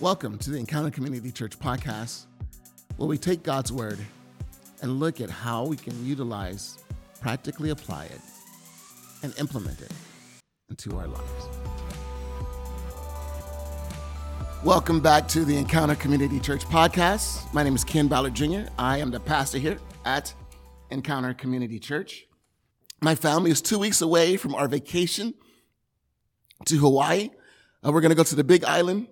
Welcome to the Encounter Community Church podcast, where we take God's word and look at how we can utilize, practically apply it, and implement it into our lives. Welcome back to the Encounter Community Church podcast. My name is Ken Ballard Jr. I am the pastor here at Encounter Community Church. My family is two weeks away from our vacation to Hawaii. Uh, we're going to go to the Big Island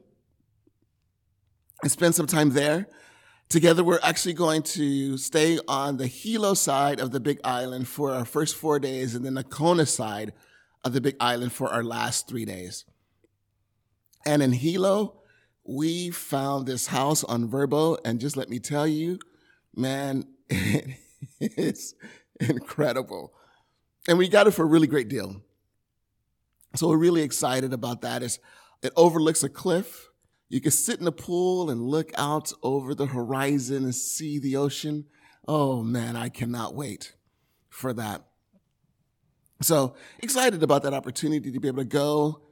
and spend some time there. Together, we're actually going to stay on the Hilo side of the Big Island for our first four days and then the Kona side of the Big Island for our last three days. And in Hilo, we found this house on Vrbo. and just let me tell you, man, it's incredible. And we got it for a really great deal. So we're really excited about that. It's, it overlooks a cliff. You can sit in the pool and look out over the horizon and see the ocean. Oh man, I cannot wait for that. So excited about that opportunity to be able to go.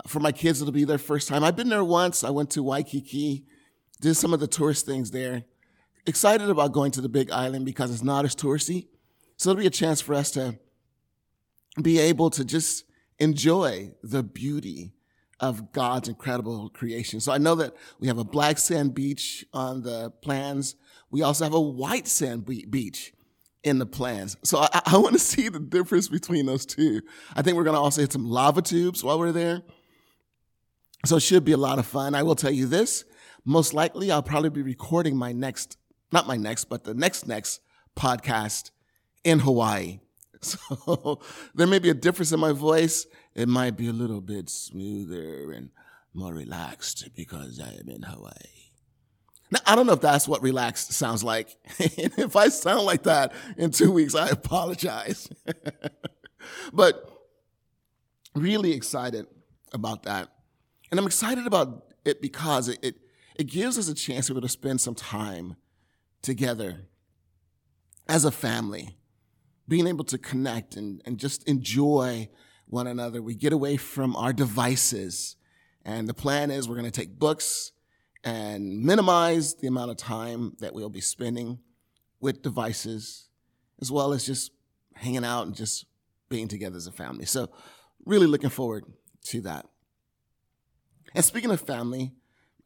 Uh, for my kids, it'll be their first time. I've been there once. I went to Waikiki, did some of the tourist things there. Excited about going to the big island because it's not as touristy. So it'll be a chance for us to be able to just enjoy the beauty of God's incredible creation. So I know that we have a black sand beach on the plans. We also have a white sand beach in the plans. So I, I want to see the difference between those two. I think we're going to also hit some lava tubes while we're there. So it should be a lot of fun. I will tell you this. Most likely I'll probably be recording my next, not my next, but the next next podcast in Hawaii. So there may be a difference in my voice. It might be a little bit smoother and more relaxed because I am in Hawaii. Now, I don't know if that's what relaxed sounds like. if I sound like that in two weeks, I apologize. but really excited about that. And I'm excited about it because it, it, it gives us a chance to be able to spend some time together as a family being able to connect and, and just enjoy one another. We get away from our devices. And the plan is we're going to take books and minimize the amount of time that we'll be spending with devices, as well as just hanging out and just being together as a family. So, really looking forward to that. And speaking of family,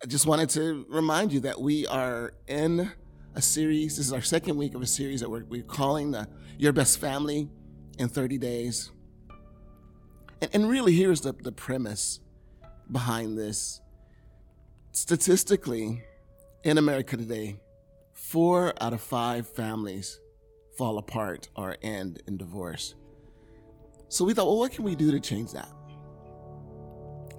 I just wanted to remind you that we are in a series. This is our second week of a series that we're, we're calling the Your Best Family in 30 Days. And, and really, here's the, the premise behind this. Statistically, in America today, four out of five families fall apart or end in divorce. So we thought, well, what can we do to change that?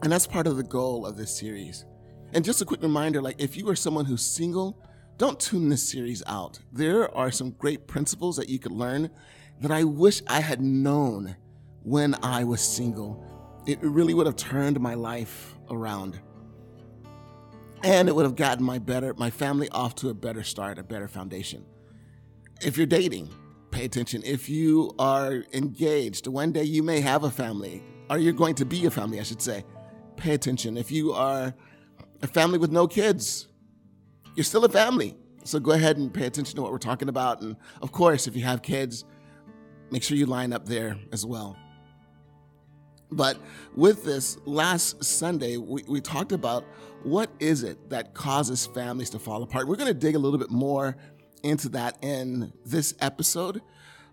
And that's part of the goal of this series. And just a quick reminder like, if you are someone who's single, don't tune this series out. There are some great principles that you could learn that I wish I had known when I was single. It really would have turned my life around. And it would have gotten my better my family off to a better start, a better foundation. If you're dating, pay attention. If you are engaged, one day you may have a family, or you're going to be a family, I should say. Pay attention. If you are a family with no kids, you're still a family. So go ahead and pay attention to what we're talking about. And of course, if you have kids, make sure you line up there as well. But with this, last Sunday, we, we talked about what is it that causes families to fall apart. We're going to dig a little bit more into that in this episode.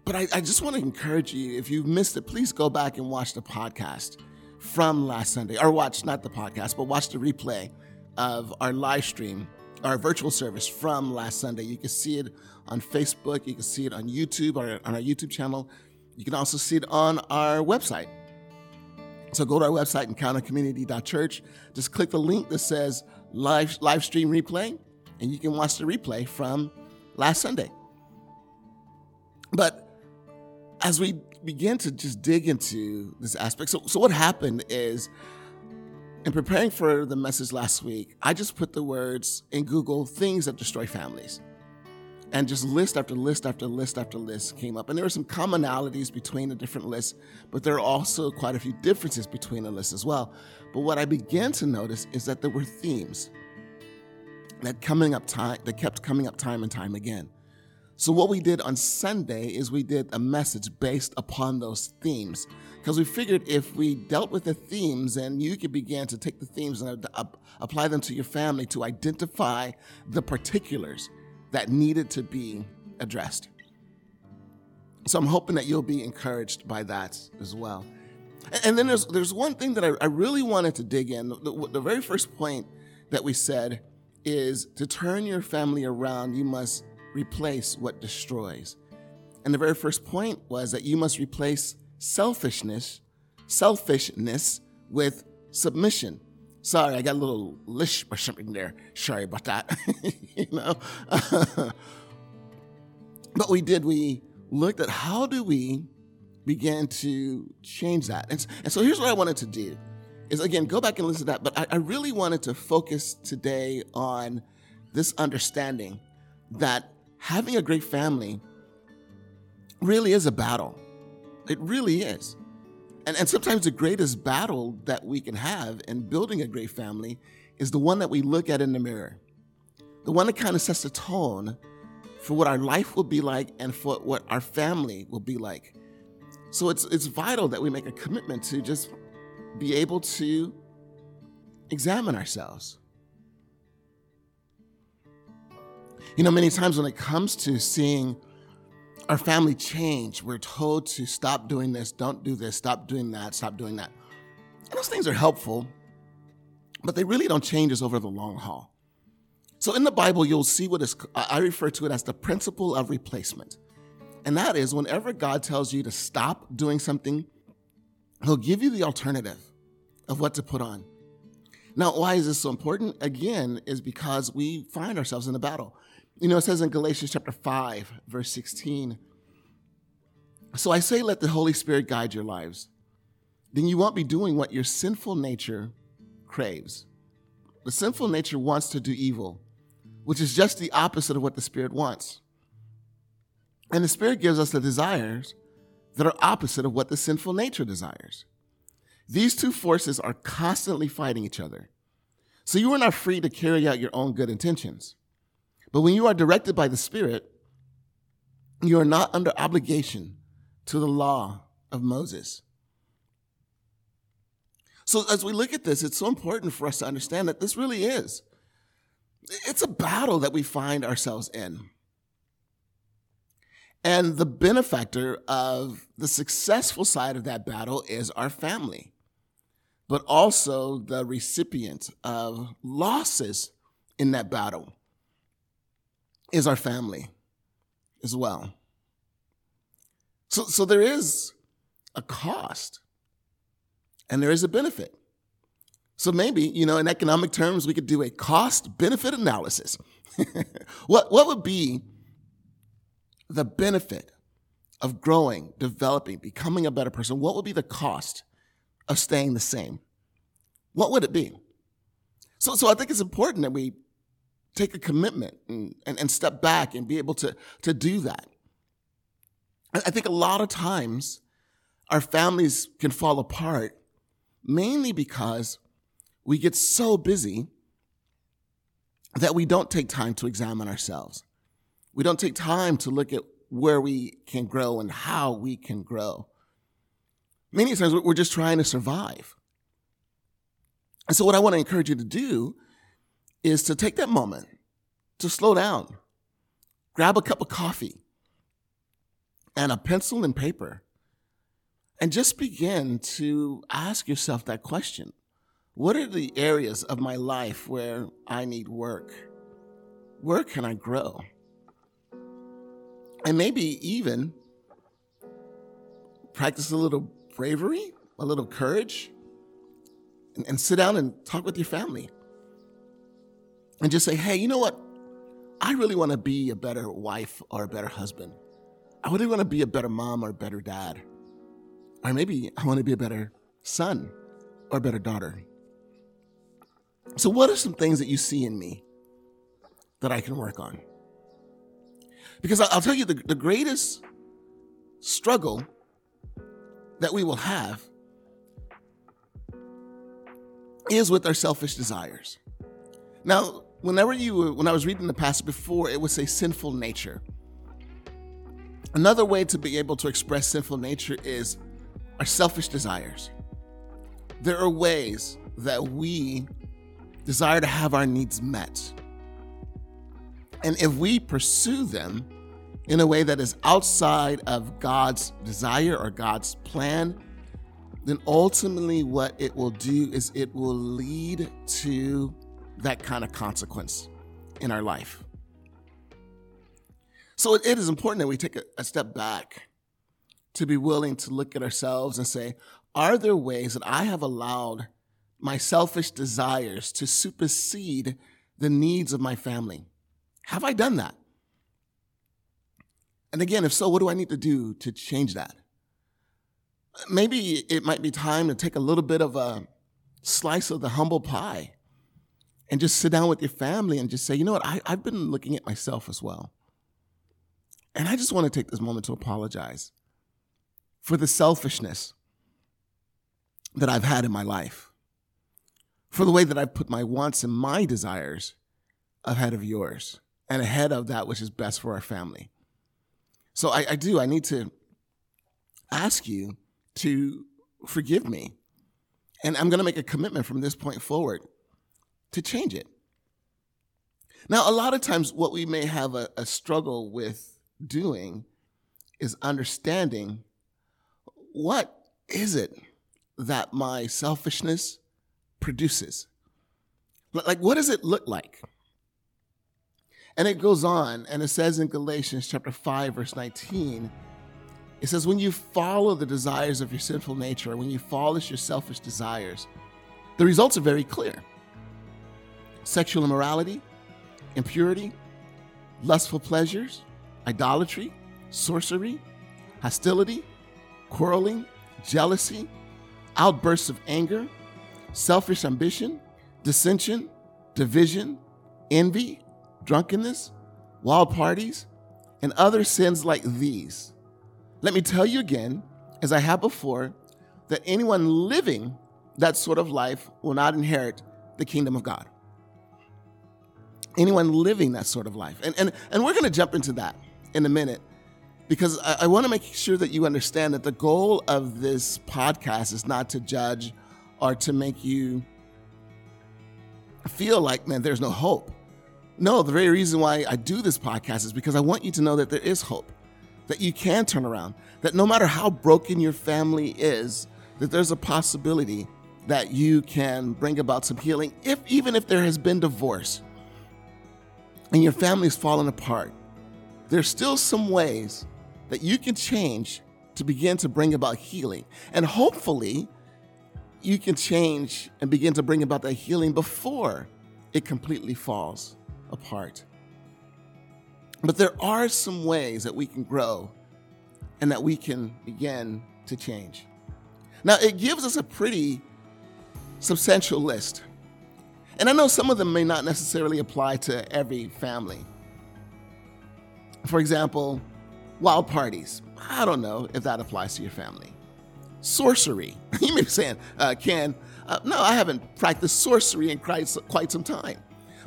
But I, I just want to encourage you, if you've missed it, please go back and watch the podcast from last Sunday, or watch not the podcast, but watch the replay of our live stream our virtual service from last Sunday. You can see it on Facebook, you can see it on YouTube or on our YouTube channel. You can also see it on our website. So go to our website, encountercommunity.church. Just click the link that says live, live stream replay, and you can watch the replay from last Sunday. But as we begin to just dig into this aspect, so, so what happened is in preparing for the message last week, I just put the words in Google things that destroy families. And just list after list after list after list came up. And there were some commonalities between the different lists, but there are also quite a few differences between the lists as well. But what I began to notice is that there were themes. that coming up time that kept coming up time and time again. So what we did on Sunday is we did a message based upon those themes because we figured if we dealt with the themes and you could begin to take the themes and apply them to your family to identify the particulars that needed to be addressed. So I'm hoping that you'll be encouraged by that as well. And then there's there's one thing that I, I really wanted to dig in. The, the very first point that we said is to turn your family around, you must replace what destroys. And the very first point was that you must replace selfishness, selfishness with submission. Sorry, I got a little lish or something there. Sorry about that. you know. but we did. We looked at how do we begin to change that. And, and so here's what I wanted to do is again go back and listen to that. But I, I really wanted to focus today on this understanding that having a great family really is a battle. It really is. And, and sometimes the greatest battle that we can have in building a great family is the one that we look at in the mirror, the one that kind of sets the tone for what our life will be like and for what our family will be like. So it's, it's vital that we make a commitment to just be able to examine ourselves. You know, many times when it comes to seeing our family change, we're told to stop doing this, don't do this, stop doing that, stop doing that. And those things are helpful, but they really don't change us over the long haul. So in the Bible, you'll see what is, I refer to it as the principle of replacement. And that is whenever God tells you to stop doing something, He'll give you the alternative of what to put on. Now, why is this so important? Again, is because we find ourselves in a battle. You know, it says in Galatians chapter 5, verse 16. So I say, let the Holy Spirit guide your lives. Then you won't be doing what your sinful nature craves. The sinful nature wants to do evil, which is just the opposite of what the Spirit wants. And the Spirit gives us the desires that are opposite of what the sinful nature desires. These two forces are constantly fighting each other. So you are not free to carry out your own good intentions. But when you are directed by the Spirit, you are not under obligation to the law of Moses. So as we look at this, it's so important for us to understand that this really is. It's a battle that we find ourselves in. And the benefactor of the successful side of that battle is our family, but also the recipient of losses in that battle is our family as well. So, so there is a cost and there is a benefit. So maybe, you know, in economic terms, we could do a cost benefit analysis. what, what would be the benefit of growing, developing, becoming a better person? What would be the cost of staying the same? What would it be? So, so I think it's important that we take a commitment and, and, and step back and be able to, to do that. I think a lot of times our families can fall apart mainly because we get so busy that we don't take time to examine ourselves. We don't take time to look at where we can grow and how we can grow. Many times we're just trying to survive. And so, what I want to encourage you to do is to take that moment to slow down, grab a cup of coffee and a pencil and paper, and just begin to ask yourself that question What are the areas of my life where I need work? Where can I grow? And maybe even practice a little bravery, a little courage, and, and sit down and talk with your family and just say, hey, you know what? I really want to be a better wife or a better husband. I really want to be a better mom or a better dad. Or maybe I want to be a better son or a better daughter. So, what are some things that you see in me that I can work on? Because I'll tell you the, the greatest struggle that we will have is with our selfish desires. Now, whenever you when I was reading the passage before, it would say sinful nature. Another way to be able to express sinful nature is our selfish desires. There are ways that we desire to have our needs met. And if we pursue them in a way that is outside of God's desire or God's plan, then ultimately what it will do is it will lead to that kind of consequence in our life. So it is important that we take a, step back to be willing to look at ourselves and say, are there ways that I have allowed my selfish desires to supersede the needs of my family? Have I done that? And again, if so, what do I need to do to change that? Maybe it might be time to take a little bit of a slice of the humble pie and just sit down with your family and just say, you know what, I, I've been looking at myself as well. And I just want to take this moment to apologize for the selfishness that I've had in my life, for the way that I've put my wants and my desires ahead of yours and ahead of that which is best for our family. So I, I do, I need to ask you to forgive me. And I'm going to make a commitment from this point forward to change it. Now, a lot of times, what we may have a, a struggle with doing is understanding what is it that my selfishness produces? Like, what does it look like? And it goes on, and it says in Galatians chapter 5, verse 19, it says, When you follow the desires of your sinful nature, when you follow your selfish desires, the results are very clear sexual immorality, impurity, lustful pleasures, idolatry, sorcery, hostility, quarreling, jealousy, outbursts of anger, selfish ambition, dissension, division, envy, drunkenness, wild parties, and other sins like these. Let me tell you again, as I have before, that anyone living that sort of life will not inherit the kingdom of God. Anyone living that sort of life. And, and, and we're going to jump into that in a minute because I, I want to make sure that you understand that the goal of this podcast is not to judge or to make you feel like, man, there's no hope. No, the very reason why I do this podcast is because I want you to know that there is hope, that you can turn around, that no matter how broken your family is, that there's a possibility that you can bring about some healing, if even if there has been divorce and your family's fallen apart. There's still some ways that you can change to begin to bring about healing. And hopefully, you can change and begin to bring about that healing before it completely falls apart. But there are some ways that we can grow and that we can begin to change. Now, it gives us a pretty substantial list. And I know some of them may not necessarily apply to every family. For example, wild parties. I don't know if that applies to your family. Sorcery. you may be saying, uh, Ken, uh, no, I haven't practiced sorcery in quite, some time.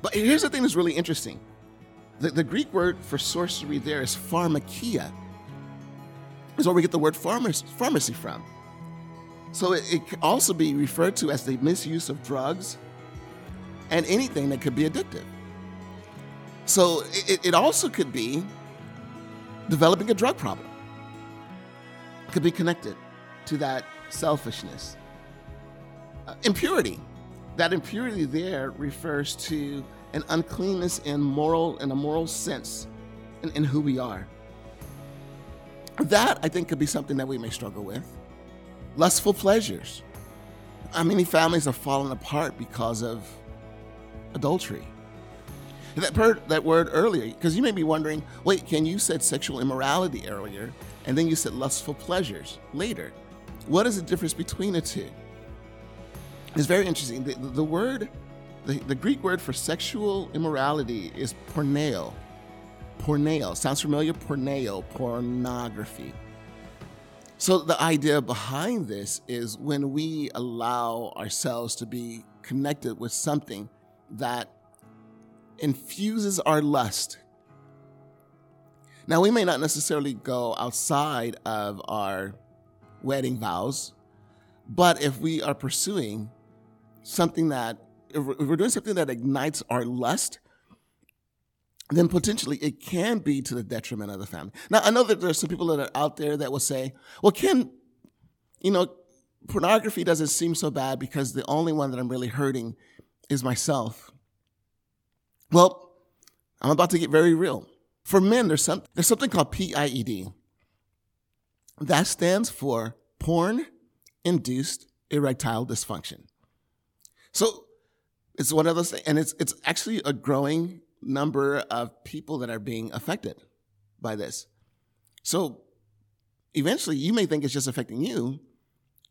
But here's the thing that's really interesting the, the Greek word for sorcery there is pharmakeia, is where we get the word pharmacy, pharmacy from. So it, it can also be referred to as the misuse of drugs and anything that could be addictive. So it, it also could be developing a drug problem. It could be connected to that selfishness. Uh, impurity. That impurity there refers to an uncleanness in moral in a moral sense in, in who we are. That I think could be something that we may struggle with. Lustful pleasures. How many families are falling apart because of adultery? That, per, that word earlier, because you may be wondering, wait, Ken, you said sexual immorality earlier, and then you said lustful pleasures later. What is the difference between the two? It's very interesting. The, the word, the, the Greek word for sexual immorality is porneo. Porneo. Sounds familiar? Porneo, pornography. So the idea behind this is when we allow ourselves to be connected with something that infuses our lust. Now, we may not necessarily go outside of our wedding vows, but if we are pursuing something that, if we're doing something that ignites our lust, then potentially it can be to the detriment of the family. Now, I know that there's some people that are out there that will say, well, Ken, you know, pornography doesn't seem so bad because the only one that I'm really hurting is myself. Well, I'm about to get very real. For men, there's, some, there's something called PIED. That stands for porn induced erectile dysfunction. So it's one of those things, and it's, it's actually a growing number of people that are being affected by this. So eventually, you may think it's just affecting you,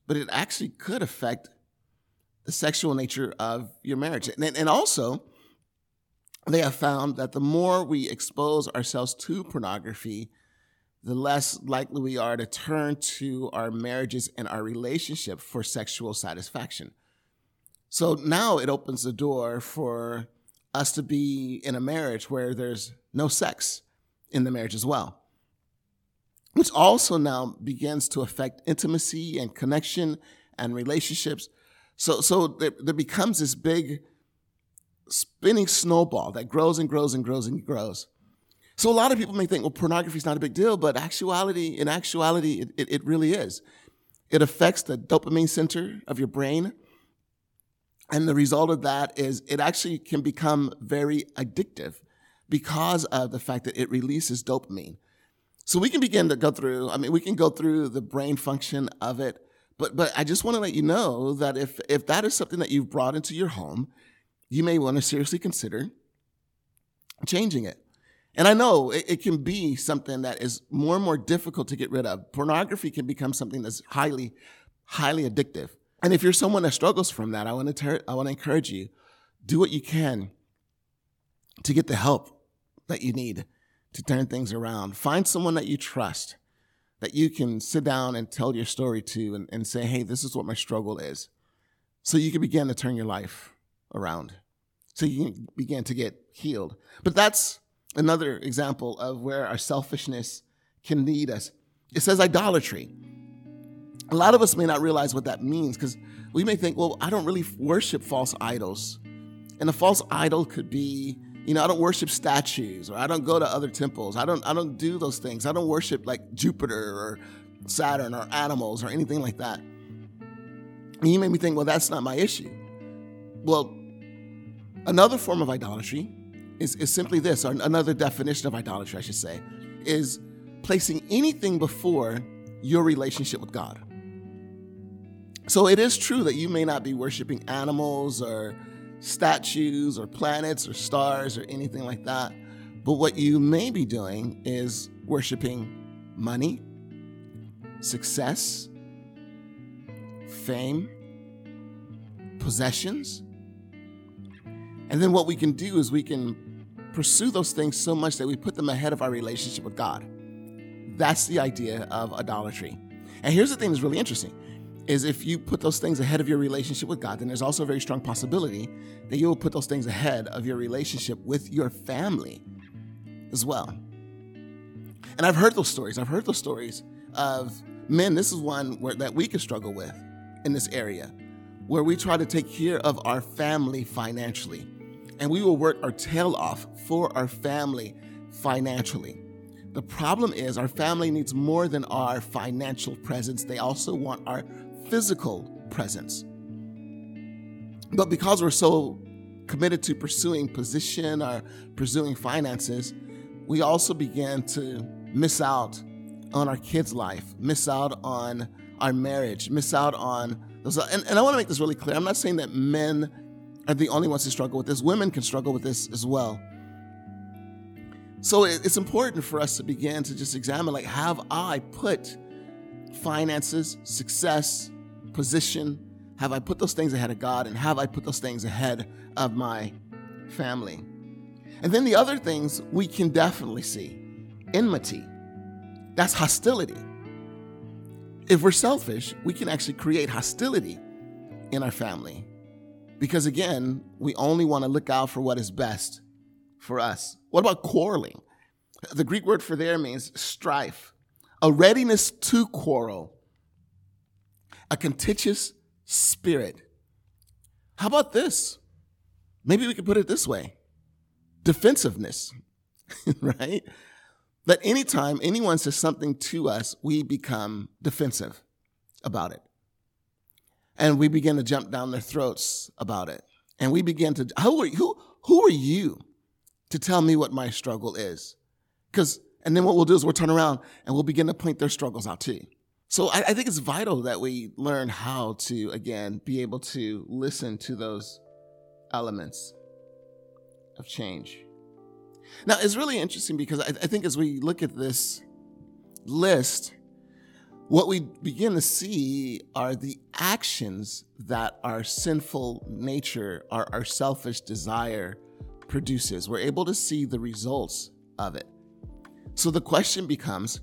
but it actually could affect the sexual nature of your marriage. And, and also, they have found that the more we expose ourselves to pornography, the less likely we are to turn to our marriages and our relationship for sexual satisfaction. So now it opens the door for us to be in a marriage where there's no sex in the marriage as well, which also now begins to affect intimacy and connection and relationships. So, so there, there becomes this big spinning snowball that grows and grows and grows and grows. So a lot of people may think, well, pornography is not a big deal, but actuality, in actuality, it, it, it really is. It affects the dopamine center of your brain. And the result of that is it actually can become very addictive because of the fact that it releases dopamine. So we can begin to go through, I mean, we can go through the brain function of it, but but I just want to let you know that if if that is something that you've brought into your home, you may want to seriously consider changing it. And I know it, it, can be something that is more and more difficult to get rid of. Pornography can become something that's highly, highly addictive. And if you're someone that struggles from that, I want to ter- I want to encourage you, do what you can to get the help that you need to turn things around. Find someone that you trust, that you can sit down and tell your story to and, and say, hey, this is what my struggle is. So you can begin to turn your life around. So you can begin to get healed. But that's another example of where our selfishness can lead us. It says idolatry. A lot of us may not realize what that means because we may think, well, I don't really worship false idols. And a false idol could be, you know, I don't worship statues or I don't go to other temples. I don't I don't do those things. I don't worship like Jupiter or Saturn or animals or anything like that. And you made me think, well, that's not my issue. Well, another form of idolatry is, is simply this, or another definition of idolatry, I should say, is placing anything before your relationship with God. So it is true that you may not be worshiping animals or statues or planets or stars or anything like that. But what you may be doing is worshiping money, success, fame, possessions. And then what we can do is we can pursue those things so much that we put them ahead of our relationship with God. That's the idea of idolatry. And here's the thing that's really interesting is if you put those things ahead of your relationship with God, then there's also a very strong possibility that you will put those things ahead of your relationship with your family as well. And I've heard those stories. I've heard those stories of men. This is one where, that we can struggle with in this area, where we try to take care of our family financially, and we will work our tail off for our family financially. The problem is, our family needs more than our financial presence. They also want our physical presence. But because we're so committed to pursuing position or pursuing finances, we also begin to miss out on our kids' life, miss out on our marriage, miss out on those. And, and I want to make this really clear. I'm not saying that men are the only ones who struggle with this, women can struggle with this as well. So it's important for us to begin to just examine like, have I put finances, success, position? Have I put those things ahead of God? And have I put those things ahead of my family? And then the other things we can definitely see enmity. That's hostility. If we're selfish, we can actually create hostility in our family. Because again, we only want to look out for what is best for us. What about quarreling? The Greek word for there means strife, a readiness to quarrel, a contentious spirit. How about this? Maybe we could put it this way defensiveness, right? That anytime anyone says something to us, we become defensive about it. And we begin to jump down their throats about it. And we begin to, who are, who, who are you to tell me what my struggle is? Because, and then what we'll do is we'll turn around and we'll begin to point their struggles out too. So I, I think it's vital that we learn how to, again, be able to listen to those elements of change. Now, it's really interesting because I, I think as we look at this list, what we begin to see are the actions that our sinful nature, our, our selfish desire produces. We're able to see the results of it. So the question becomes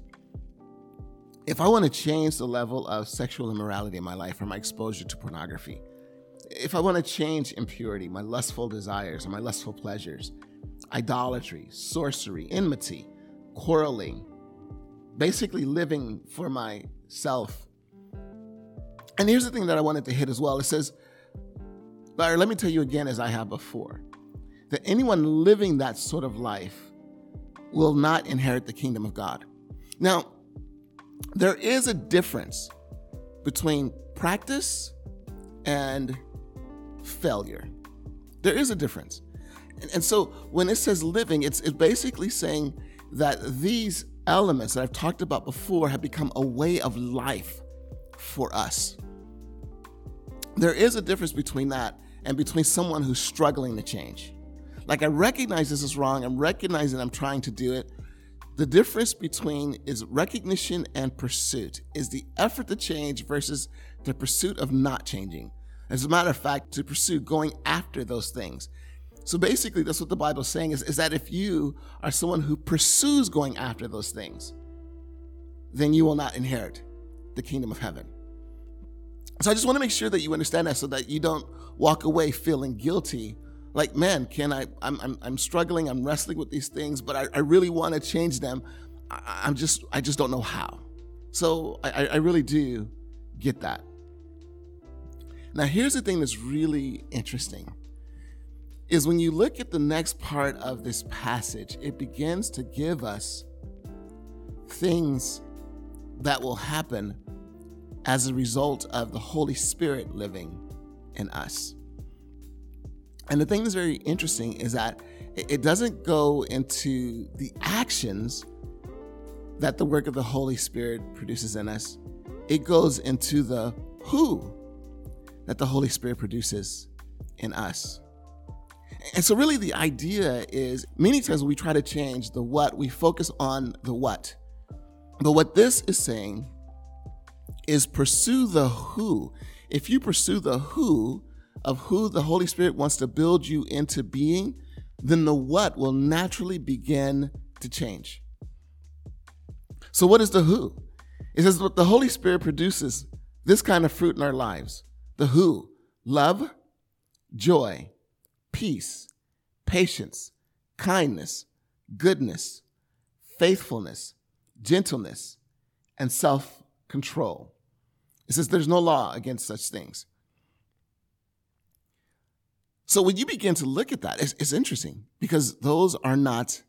if I want to change the level of sexual immorality in my life or my exposure to pornography, if I want to change impurity, my lustful desires, or my lustful pleasures, idolatry, sorcery, enmity, quarreling, basically living for myself. And here's the thing that I wanted to hit as well. It says, Larry, let me tell you again, as I have before, that anyone living that sort of life will not inherit the kingdom of God. Now, there is a difference between practice and failure. There is a difference. And, and so when it says living, it's, it's basically saying that these elements that I've talked about before have become a way of life for us. There is a difference between that and between someone who's struggling to change. Like, I recognize this is wrong, I'm recognizing I'm trying to do it. The difference between is recognition and pursuit is the effort to change versus the pursuit of not changing. As a matter of fact, to pursue going after those things. So basically, that's what the Bible is saying is, is that if you are someone who pursues going after those things, then you will not inherit the kingdom of heaven. So I just want to make sure that you understand that so that you don't walk away feeling guilty. Like, man, can I, I'm, I'm, I'm struggling, I'm wrestling with these things, but I, I really want to change them. I, I'm just, I just don't know how. So I, I really do get that. Now, here's the thing that's really interesting is when you look at the next part of this passage, it begins to give us things that will happen as a result of the Holy Spirit living in us. And the thing that's very interesting is that it doesn't go into the actions that the work of the Holy Spirit produces in us, it goes into the who that the Holy Spirit produces in us. And so, really, the idea is many times we try to change the what, we focus on the what. But what this is saying is pursue the who. If you pursue the who of who the Holy Spirit wants to build you into being, then the what will naturally begin to change. So, what is the who? It says what the Holy Spirit produces this kind of fruit in our lives. The who love, joy, peace, patience, kindness, goodness, faithfulness, gentleness, and self control. It says there's no law against such things. So when you begin to look at that, it's, it's interesting because those are not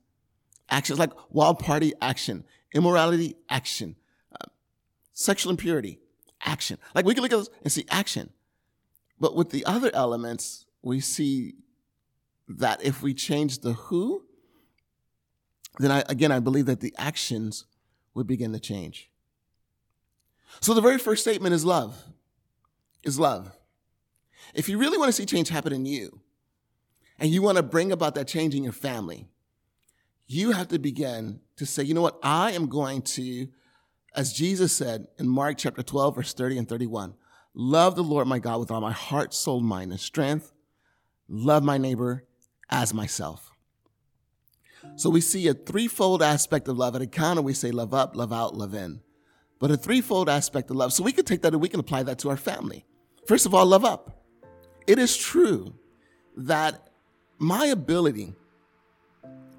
actions like wild party action, immorality action, uh, sexual impurity action. Like we can look at those and see action. But with the other elements, we see that if we change the who, then I, again, I believe that the actions would begin to change. So the very first statement is love, is love. If you really want to see change happen in you, and you want to bring about that change in your family, you have to begin to say, you know what, I am going to, as Jesus said in Mark chapter 12, verse 30 and 31, love the Lord my God with all my heart, soul, mind, and strength. Love my neighbor as myself. So we see a threefold aspect of love. At a Encounter, we say love up, love out, love in. But a threefold aspect of love. So we can take that and we can apply that to our family. First of all, love up. It is true that my ability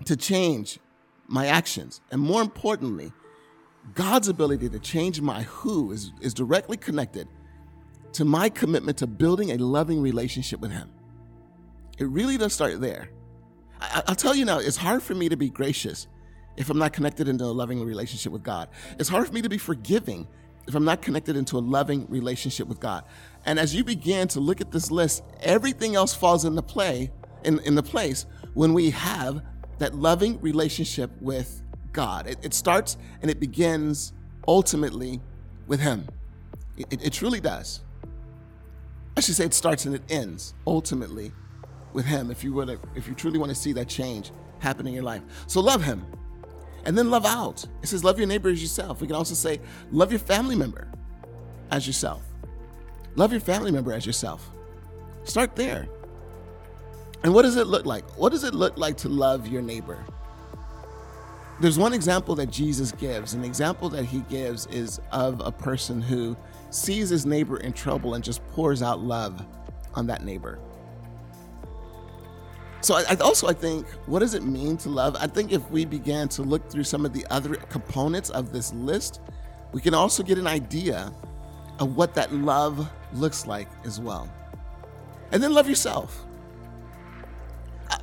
to change my actions. And more importantly, God's ability to change my who is, is directly connected to my commitment to building a loving relationship with Him. It really does start there. I, will tell you now, it's hard for me to be gracious if I'm not connected into a loving relationship with God. It's hard for me to be forgiving if I'm not connected into a loving relationship with God. And as you begin to look at this list, everything else falls into play in, in the place when we have that loving relationship with God. It, it starts and it begins ultimately with Him. It, it, it truly does. I should say it starts and it ends ultimately with Him. If you would, if you truly want to see that change happen in your life, so love Him, and then love out. It says love your neighbor as yourself. We can also say love your family member as yourself. Love your family member as yourself. Start there. And what does it look like? What does it look like to love your neighbor? There's one example that Jesus gives. An example that he gives is of a person who sees his neighbor in trouble and just pours out love on that neighbor. So I, also I think what does it mean to love? I think if we began to look through some of the other components of this list, we can also get an idea of what that love looks like as well. And then love yourself.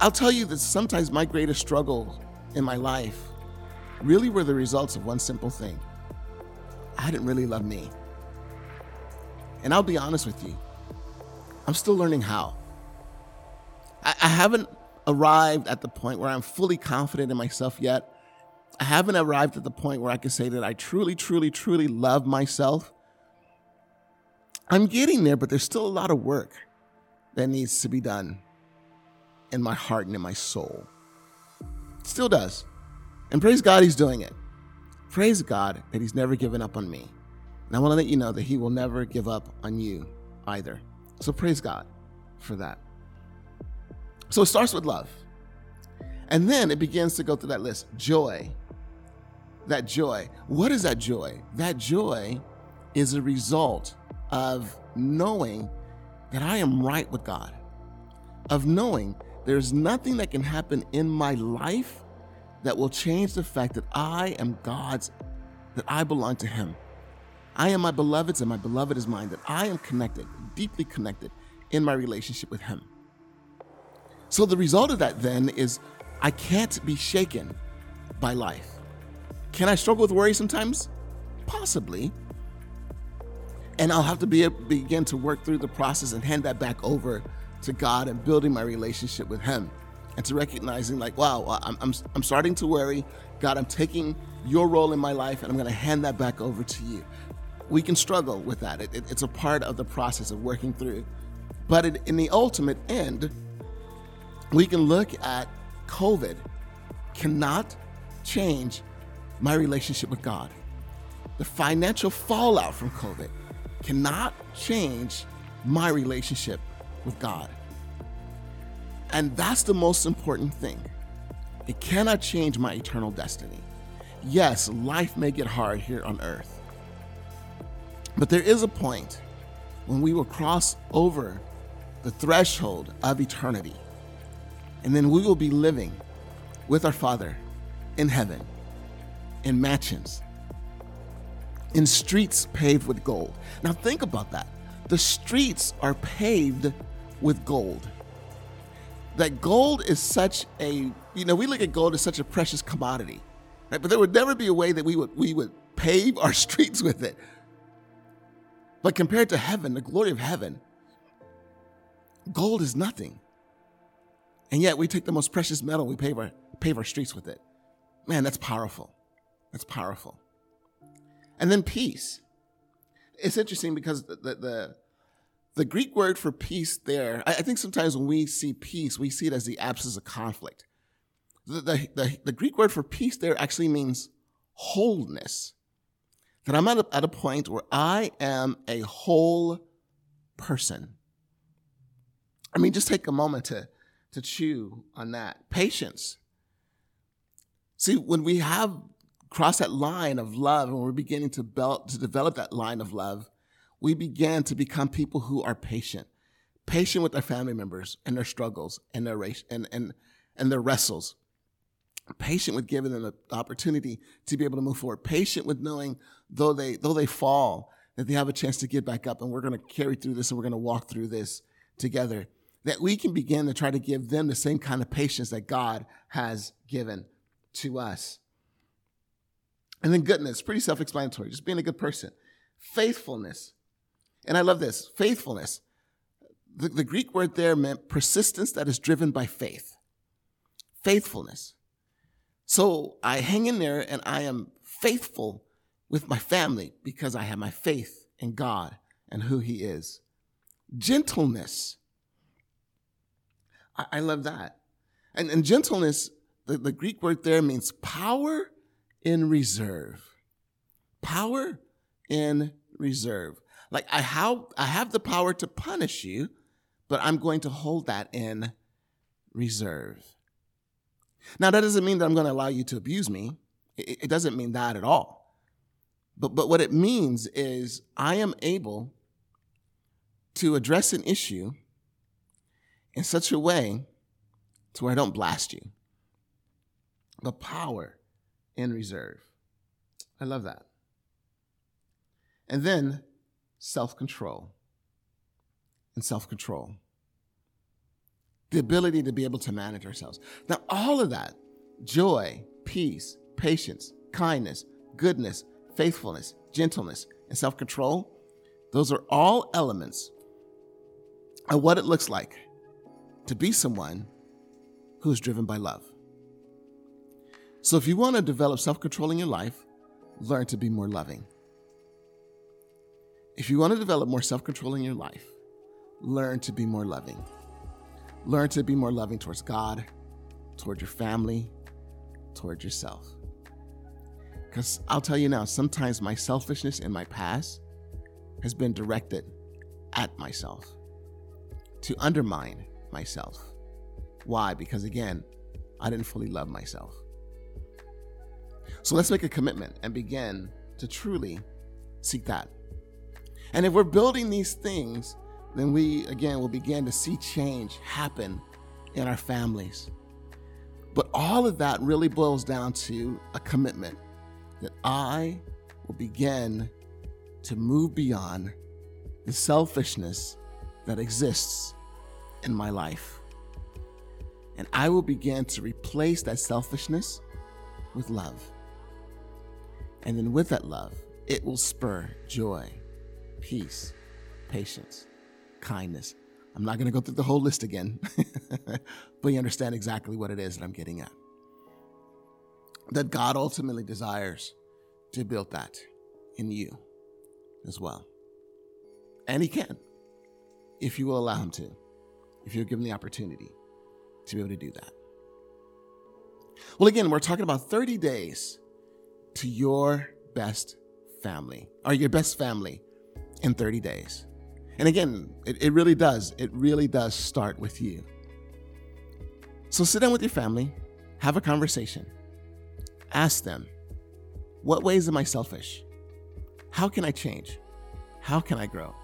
I'll tell you that sometimes my greatest struggle in my life really were the results of one simple thing I didn't really love me. And I'll be honest with you, I'm still learning how. I, I haven't arrived at the point where I'm fully confident in myself yet. I haven't arrived at the point where I can say that I truly, truly, truly love myself. I'm getting there, but there's still a lot of work that needs to be done in my heart and in my soul. Still does. And praise God, He's doing it. Praise God that He's never given up on me. And I want to let you know that He will never give up on you either. So praise God for that. So it starts with love. And then it begins to go through that list joy. That joy. What is that joy? That joy is a result of knowing that I am right with God, of knowing there's nothing that can happen in my life that will change the fact that I am God's, that I belong to Him. I am my beloved's and my beloved is mine, that I am connected, deeply connected in my relationship with Him. So the result of that then is I can't be shaken by life. Can I struggle with worry sometimes? Possibly. And I'll have to be, begin to work through the process and hand that back over to God and building my relationship with Him and to recognizing, like, wow, I'm, I'm, I'm starting to worry. God, I'm taking your role in my life and I'm going to hand that back over to you. We can struggle with that. It, it, it's a part of the process of working through. But it, in the ultimate end, we can look at COVID cannot change my relationship with God. The financial fallout from COVID cannot change my relationship with God. And that's the most important thing. It cannot change my eternal destiny. Yes, life may get hard here on earth. But there is a point when we will cross over the threshold of eternity. And then we will be living with our Father in heaven, in mansions, in streets paved with gold. Now, think about that. The streets are paved with gold. That gold is such a, you know, we look at gold as such a precious commodity, right? But there would never be a way that we would, we would pave our streets with it. But compared to heaven, the glory of heaven, gold is nothing. And yet we take the most precious metal, we pave our, pave our streets with it. Man, that's powerful. That's powerful. And then peace. It's interesting because the, the, the, Greek word for peace there, I, I, think sometimes when we see peace, we see it as the absence of conflict. The, the, the, the Greek word for peace there actually means wholeness. That I'm at a, at a point where I am a whole person. I mean, just take a moment to, to chew on that. Patience. See, when we have crossed that line of love and we're beginning to, build, to develop that line of love, we begin to become people who are patient, patient with their family members and their struggles and their race and, and, and their wrestles. patient with giving them the opportunity to be able to move forward, patient with knowing though they though they fall, that they have a chance to get back up and we're going to carry through this and we're going to walk through this together. That we can begin to try to give them the same kind of patience that God has given to us. And then goodness, pretty self explanatory, just being a good person. Faithfulness. And I love this faithfulness. The, the Greek word there meant persistence that is driven by faith. Faithfulness. So I hang in there and I am faithful with my family because I have my faith in God and who He is. Gentleness. I, I love that. And, and gentleness, the, the Greek word there means power in reserve. Power in reserve. Like I have, I have the power to punish you, but I'm going to hold that in reserve. Now, that doesn't mean that I'm going to allow you to abuse me. It, doesn't mean that at all. But, but what it means is I am able to address an issue in such a way to where I don't blast you. The power in reserve. I love that. And then self control. And self control the ability to be able to manage ourselves. Now, all of that joy, peace, patience, kindness, goodness, faithfulness, gentleness, and self control those are all elements of what it looks like to be someone who is driven by love. So, if you want to develop self control in your life, learn to be more loving. If you want to develop more self control in your life, learn to be more loving. Learn to be more loving towards God, towards your family, towards yourself. Because I'll tell you now, sometimes my selfishness in my past has been directed at myself to undermine myself. Why? Because again, I didn't fully love myself. So let's make a commitment and begin to truly seek that. And if we're building these things then we again will begin to see change happen in our families. But all of that really boils down to a commitment that I will begin to move beyond the selfishness that exists in my life. And I will begin to replace that selfishness with love. And then with that love, it will spur joy, peace, patience, kindness. I'm not going to go through the whole list again, but you understand exactly what it is that I'm getting at. That God ultimately desires to build that in you as well. And He can, if you will allow Him to, if you're given the opportunity to be able to do that. Well, again, we're talking about 30 days to your best family, or your best family in 30 days. And again, it, it really does. It really does start with you. So sit down with your family, have a conversation. Ask them, what ways am I selfish? How can I change? How can I grow?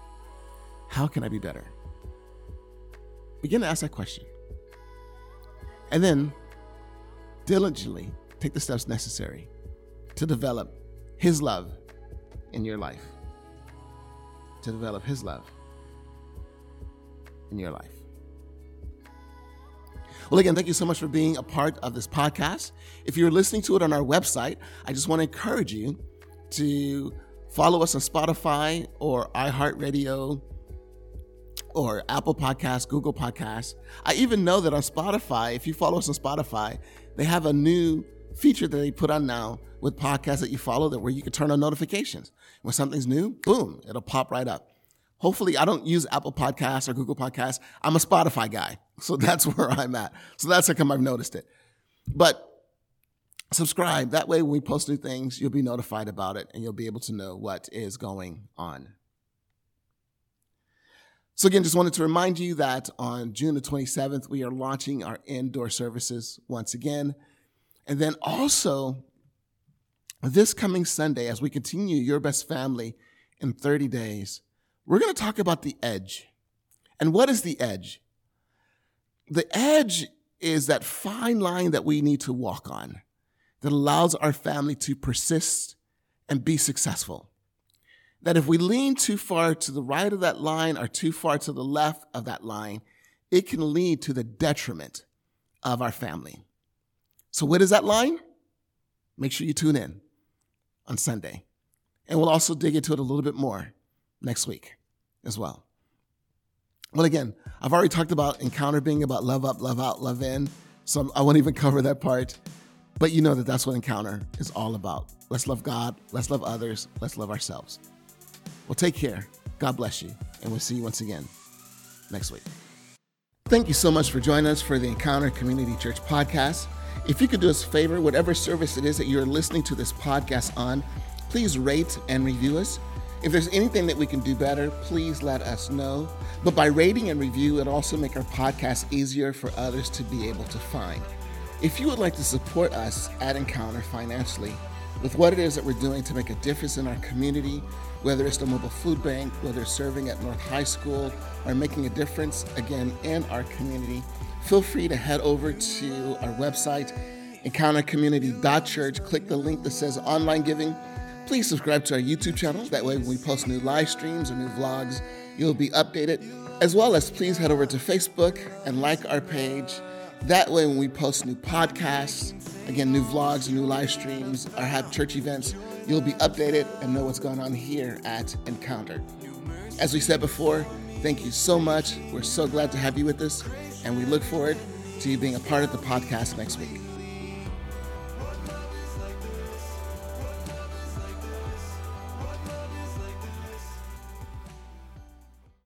How can I be better? Begin to ask that question. And then diligently take the steps necessary to develop His love in your life. To develop His love in your life. Well, again, thank you so much for being a part of this podcast. If you're listening to it on our website, I just want to encourage you to follow us on Spotify or iHeartRadio or Apple Podcasts, Google Podcasts. I even know that on Spotify, if you follow us on Spotify, they have a new feature that they put on now with podcasts that you follow that where you can turn on notifications. When something's new, boom, it'll pop right up. Hopefully, I don't use Apple Podcasts or Google Podcasts. I'm a Spotify guy. So that's where I'm at. So that's how come I've noticed it. But subscribe. That way, when we post new things, you'll be notified about it and you'll be able to know what is going on. So, again, just wanted to remind you that on June the 27th, we are launching our indoor services once again. And then also, this coming Sunday, as we continue Your Best Family in 30 days, we're going to talk about the edge. And what is the edge? The edge is that fine line that we need to walk on that allows our family to persist and be successful. That if we lean too far to the right of that line or too far to the left of that line, it can lead to the detriment of our family. So, what is that line? Make sure you tune in on Sunday. And we'll also dig into it a little bit more next week as well. Well, again, I've already talked about encounter being about love up, love out, love in. So I won't even cover that part. But you know that that's what encounter is all about. Let's love God, let's love others, let's love ourselves. Well, take care. God bless you. And we'll see you once again next week. Thank you so much for joining us for the Encounter Community Church podcast. If you could do us a favor, whatever service it is that you're listening to this podcast on, please rate and review us. If there's anything that we can do better, please let us know. But by rating and review, it also make our podcast easier for others to be able to find. If you would like to support us at Encounter financially with what it is that we're doing to make a difference in our community, whether it's the mobile food bank, whether it's serving at North High School, or making a difference again in our community, feel free to head over to our website, encountercommunity.church. Click the link that says online giving Please subscribe to our YouTube channel. That way, when we post new live streams or new vlogs, you'll be updated. As well as please head over to Facebook and like our page. That way, when we post new podcasts, again, new vlogs, new live streams, or have church events, you'll be updated and know what's going on here at Encounter. As we said before, thank you so much. We're so glad to have you with us, and we look forward to you being a part of the podcast next week.